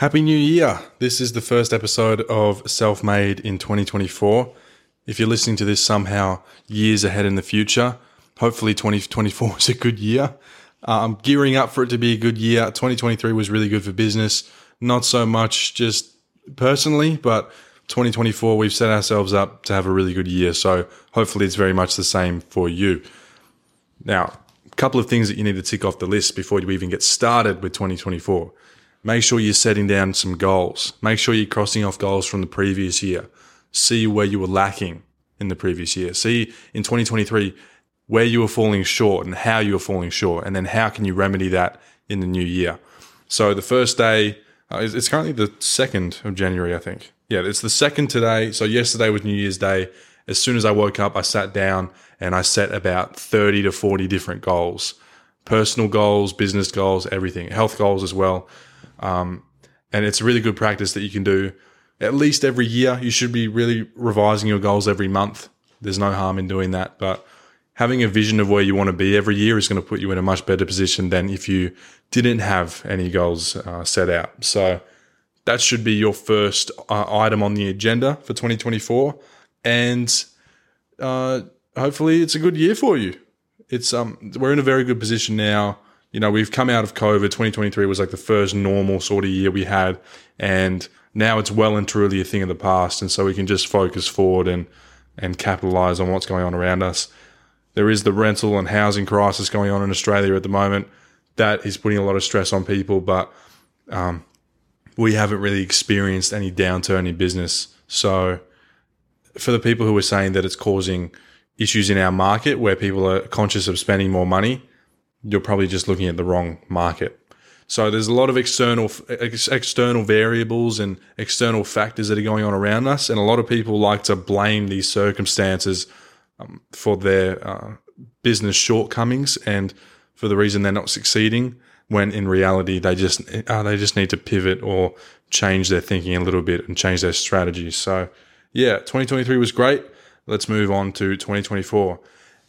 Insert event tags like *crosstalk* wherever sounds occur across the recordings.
Happy New Year! This is the first episode of Self Made in 2024. If you're listening to this somehow years ahead in the future, hopefully 2024 is *laughs* a good year. I'm gearing up for it to be a good year. 2023 was really good for business, not so much just personally, but 2024 we've set ourselves up to have a really good year. So hopefully it's very much the same for you. Now, a couple of things that you need to tick off the list before you even get started with 2024. Make sure you're setting down some goals. Make sure you're crossing off goals from the previous year. See where you were lacking in the previous year. See in 2023 where you were falling short and how you were falling short, and then how can you remedy that in the new year. So the first day, uh, it's currently the 2nd of January, I think. Yeah, it's the 2nd today. So yesterday was New Year's Day. As soon as I woke up, I sat down and I set about 30 to 40 different goals personal goals, business goals, everything, health goals as well. Um, and it's a really good practice that you can do at least every year. You should be really revising your goals every month. There's no harm in doing that. But having a vision of where you want to be every year is going to put you in a much better position than if you didn't have any goals uh, set out. So that should be your first uh, item on the agenda for 2024. And uh, hopefully it's a good year for you. It's um we're in a very good position now. You know, we've come out of COVID. 2023 was like the first normal sort of year we had, and now it's well and truly a thing of the past. And so we can just focus forward and and capitalize on what's going on around us. There is the rental and housing crisis going on in Australia at the moment. That is putting a lot of stress on people, but um, we haven't really experienced any downturn in business. So, for the people who are saying that it's causing issues in our market where people are conscious of spending more money, you're probably just looking at the wrong market. So there's a lot of external ex- external variables and external factors that are going on around us, and a lot of people like to blame these circumstances um, for their uh, business shortcomings and for the reason they're not succeeding. When in reality, they just uh, they just need to pivot or change their thinking a little bit and change their strategies. So yeah, 2023 was great let's move on to 2024.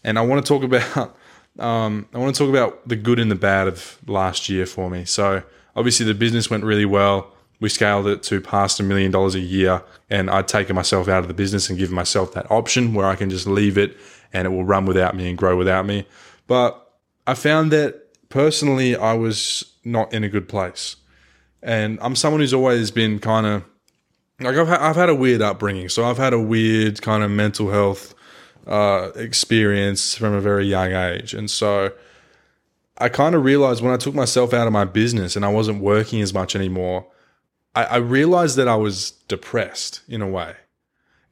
And I want to talk about um, I want to talk about the good and the bad of last year for me. So obviously the business went really well. We scaled it to past a million dollars a year, and I'd taken myself out of the business and given myself that option where I can just leave it and it will run without me and grow without me. But I found that personally, I was not in a good place. And I'm someone who's always been kind of like I've, ha- I've had a weird upbringing, so I've had a weird kind of mental health uh, experience from a very young age, and so I kind of realized when I took myself out of my business and I wasn't working as much anymore, I, I realized that I was depressed in a way,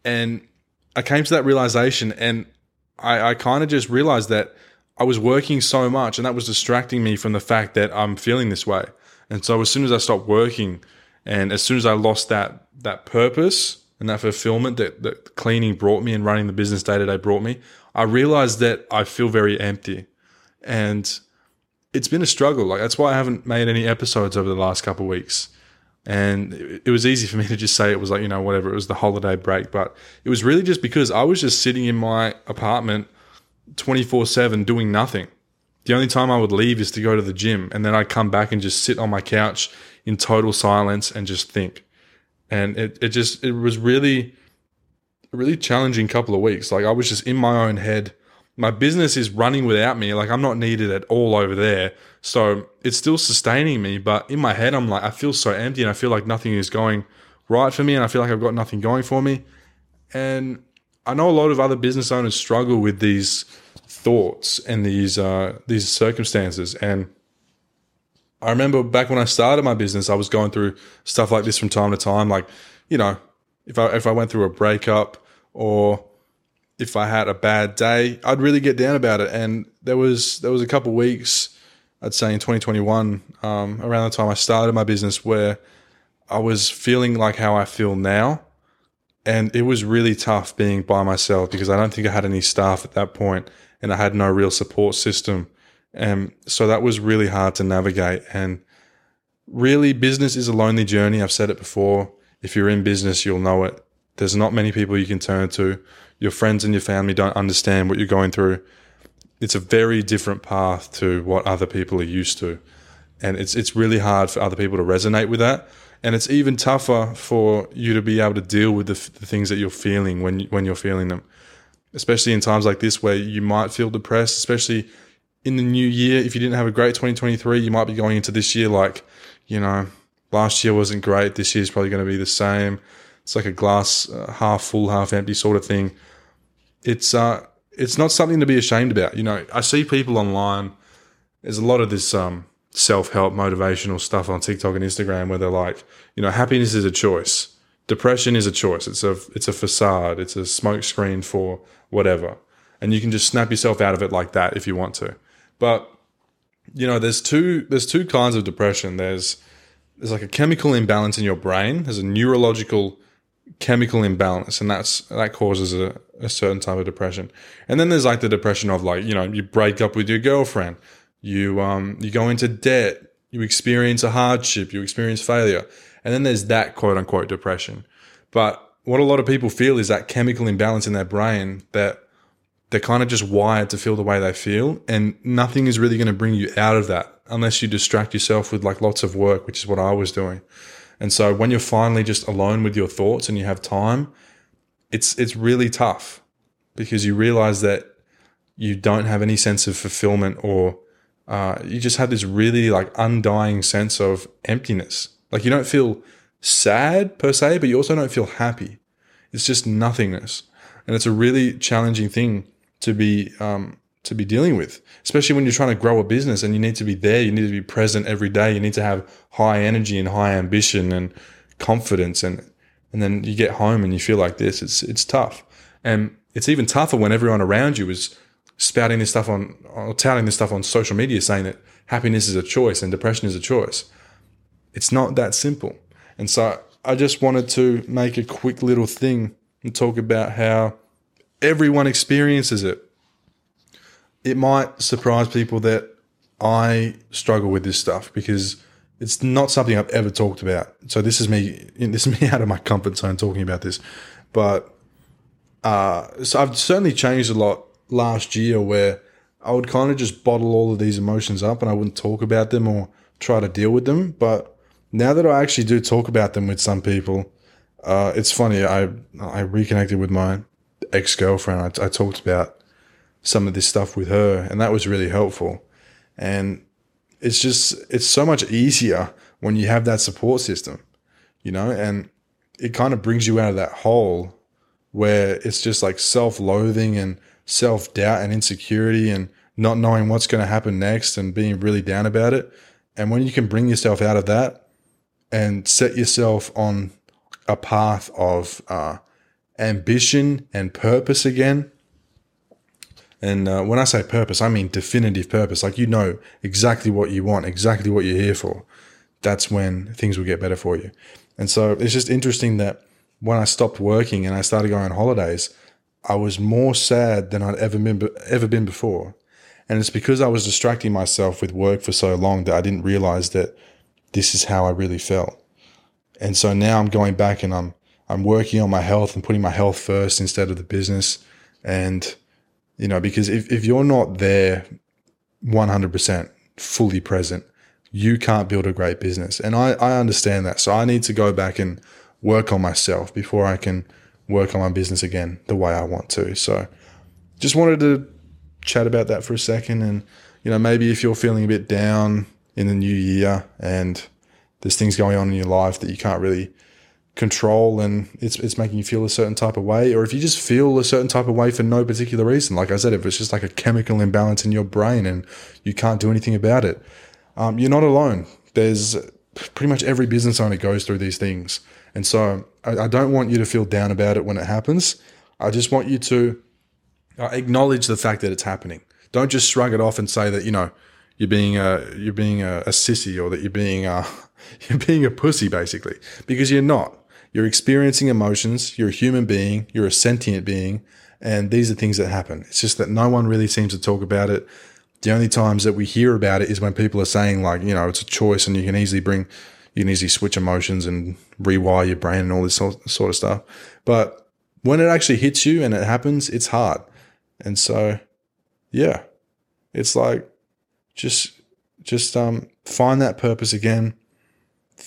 and I came to that realization, and I, I kind of just realized that I was working so much, and that was distracting me from the fact that I'm feeling this way, and so as soon as I stopped working and as soon as I lost that that purpose and that fulfillment that, that cleaning brought me and running the business day to day brought me, I realized that I feel very empty. And it's been a struggle. Like that's why I haven't made any episodes over the last couple of weeks. And it, it was easy for me to just say it was like, you know, whatever, it was the holiday break. But it was really just because I was just sitting in my apartment 24 7 doing nothing. The only time I would leave is to go to the gym. And then I'd come back and just sit on my couch in total silence and just think. And it, it just, it was really, a really challenging couple of weeks. Like I was just in my own head. My business is running without me. Like I'm not needed at all over there. So it's still sustaining me. But in my head, I'm like, I feel so empty and I feel like nothing is going right for me. And I feel like I've got nothing going for me. And I know a lot of other business owners struggle with these thoughts and these uh, these circumstances. And I remember back when I started my business, I was going through stuff like this from time to time. Like, you know, if I if I went through a breakup or if I had a bad day, I'd really get down about it. And there was there was a couple weeks, I'd say in 2021, um, around the time I started my business, where I was feeling like how I feel now, and it was really tough being by myself because I don't think I had any staff at that point, and I had no real support system. And so that was really hard to navigate. And really, business is a lonely journey. I've said it before. If you're in business, you'll know it. There's not many people you can turn to. Your friends and your family don't understand what you're going through. It's a very different path to what other people are used to. And it's it's really hard for other people to resonate with that. and it's even tougher for you to be able to deal with the, the things that you're feeling when when you're feeling them, especially in times like this where you might feel depressed, especially in the new year. If you didn't have a great 2023, you might be going into this year like, you know, last year wasn't great. This year's probably going to be the same. It's like a glass uh, half full, half empty sort of thing. It's uh, it's not something to be ashamed about. You know, I see people online. There's a lot of this um, self help motivational stuff on TikTok and Instagram where they're like, you know, happiness is a choice. Depression is a choice. It's a it's a facade. It's a smokescreen for whatever, and you can just snap yourself out of it like that if you want to. But you know, there's two there's two kinds of depression. There's there's like a chemical imbalance in your brain. There's a neurological chemical imbalance, and that's that causes a, a certain type of depression. And then there's like the depression of like you know you break up with your girlfriend, you um you go into debt, you experience a hardship, you experience failure, and then there's that quote unquote depression. But what a lot of people feel is that chemical imbalance in their brain that they're kind of just wired to feel the way they feel, and nothing is really going to bring you out of that unless you distract yourself with like lots of work, which is what I was doing. And so when you're finally just alone with your thoughts and you have time, it's it's really tough because you realize that you don't have any sense of fulfillment or uh, you just have this really like undying sense of emptiness. Like you don't feel sad per se, but you also don't feel happy. It's just nothingness, and it's a really challenging thing to be um, to be dealing with, especially when you're trying to grow a business and you need to be there. You need to be present every day. You need to have high energy and high ambition and confidence, and and then you get home and you feel like this. It's it's tough, and it's even tougher when everyone around you is spouting this stuff on or touting this stuff on social media, saying that happiness is a choice and depression is a choice. It's not that simple, and so I just wanted to make a quick little thing and talk about how everyone experiences it it might surprise people that I struggle with this stuff because it's not something I've ever talked about. So this is me. *laughs* This is me out of my comfort zone talking about this. But uh, so I've certainly changed a lot last year, where I would kind of just bottle all of these emotions up and I wouldn't talk about them or try to deal with them. But now that I actually do talk about them with some people, uh, it's funny. I I reconnected with my ex girlfriend. I, I talked about some of this stuff with her, and that was really helpful. And it's just it's so much easier when you have that support system, you know, and it kind of brings you out of that hole where it's just like self-loathing and self-doubt and insecurity and not knowing what's going to happen next and being really down about it. And when you can bring yourself out of that and set yourself on a path of uh, ambition and purpose again, and uh, when I say purpose, I mean definitive purpose. Like you know exactly what you want, exactly what you're here for. That's when things will get better for you. And so it's just interesting that when I stopped working and I started going on holidays, I was more sad than I'd ever been ever been before. And it's because I was distracting myself with work for so long that I didn't realize that this is how I really felt. And so now I'm going back and I'm I'm working on my health and putting my health first instead of the business. And you know, because if, if you're not there 100% fully present, you can't build a great business. And I, I understand that. So I need to go back and work on myself before I can work on my business again the way I want to. So just wanted to chat about that for a second. And, you know, maybe if you're feeling a bit down in the new year and there's things going on in your life that you can't really control and it's it's making you feel a certain type of way or if you just feel a certain type of way for no particular reason like i said if it's just like a chemical imbalance in your brain and you can't do anything about it um, you're not alone. There's pretty much every business owner goes through these things. And so I, I don't want you to feel down about it when it happens. I just want you to uh, acknowledge the fact that it's happening. Don't just shrug it off and say that you know you're being a you're being a, a sissy or that you're being a *laughs* you're being a pussy basically because you're not you're experiencing emotions. You're a human being. You're a sentient being. And these are things that happen. It's just that no one really seems to talk about it. The only times that we hear about it is when people are saying, like, you know, it's a choice and you can easily bring, you can easily switch emotions and rewire your brain and all this sort of stuff. But when it actually hits you and it happens, it's hard. And so, yeah, it's like just, just, um, find that purpose again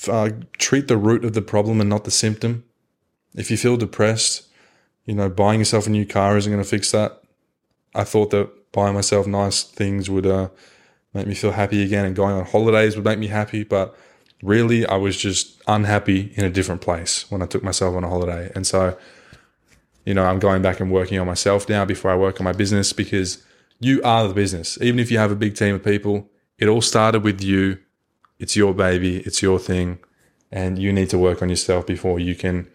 uh, treat the root of the problem and not the symptom. If you feel depressed, you know, buying yourself a new car isn't going to fix that. I thought that buying myself nice things would uh, make me feel happy again, and going on holidays would make me happy. But really, I was just unhappy in a different place when I took myself on a holiday. And so, you know, I'm going back and working on myself now before I work on my business because you are the business. Even if you have a big team of people, it all started with you. It's your baby, it's your thing, and you need to work on yourself before you can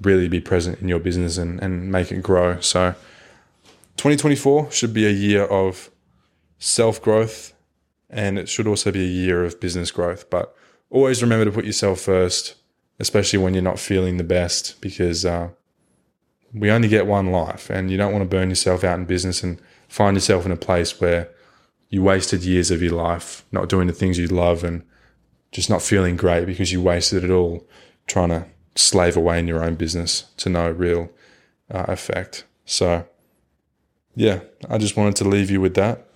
really be present in your business and, and make it grow. So, 2024 should be a year of self growth and it should also be a year of business growth. But always remember to put yourself first, especially when you're not feeling the best, because uh, we only get one life and you don't want to burn yourself out in business and find yourself in a place where you wasted years of your life not doing the things you love and just not feeling great because you wasted it all trying to slave away in your own business to no real uh, effect. So, yeah, I just wanted to leave you with that.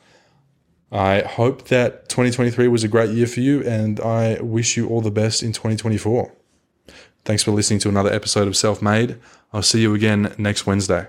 I hope that 2023 was a great year for you, and I wish you all the best in 2024. Thanks for listening to another episode of Self Made. I'll see you again next Wednesday.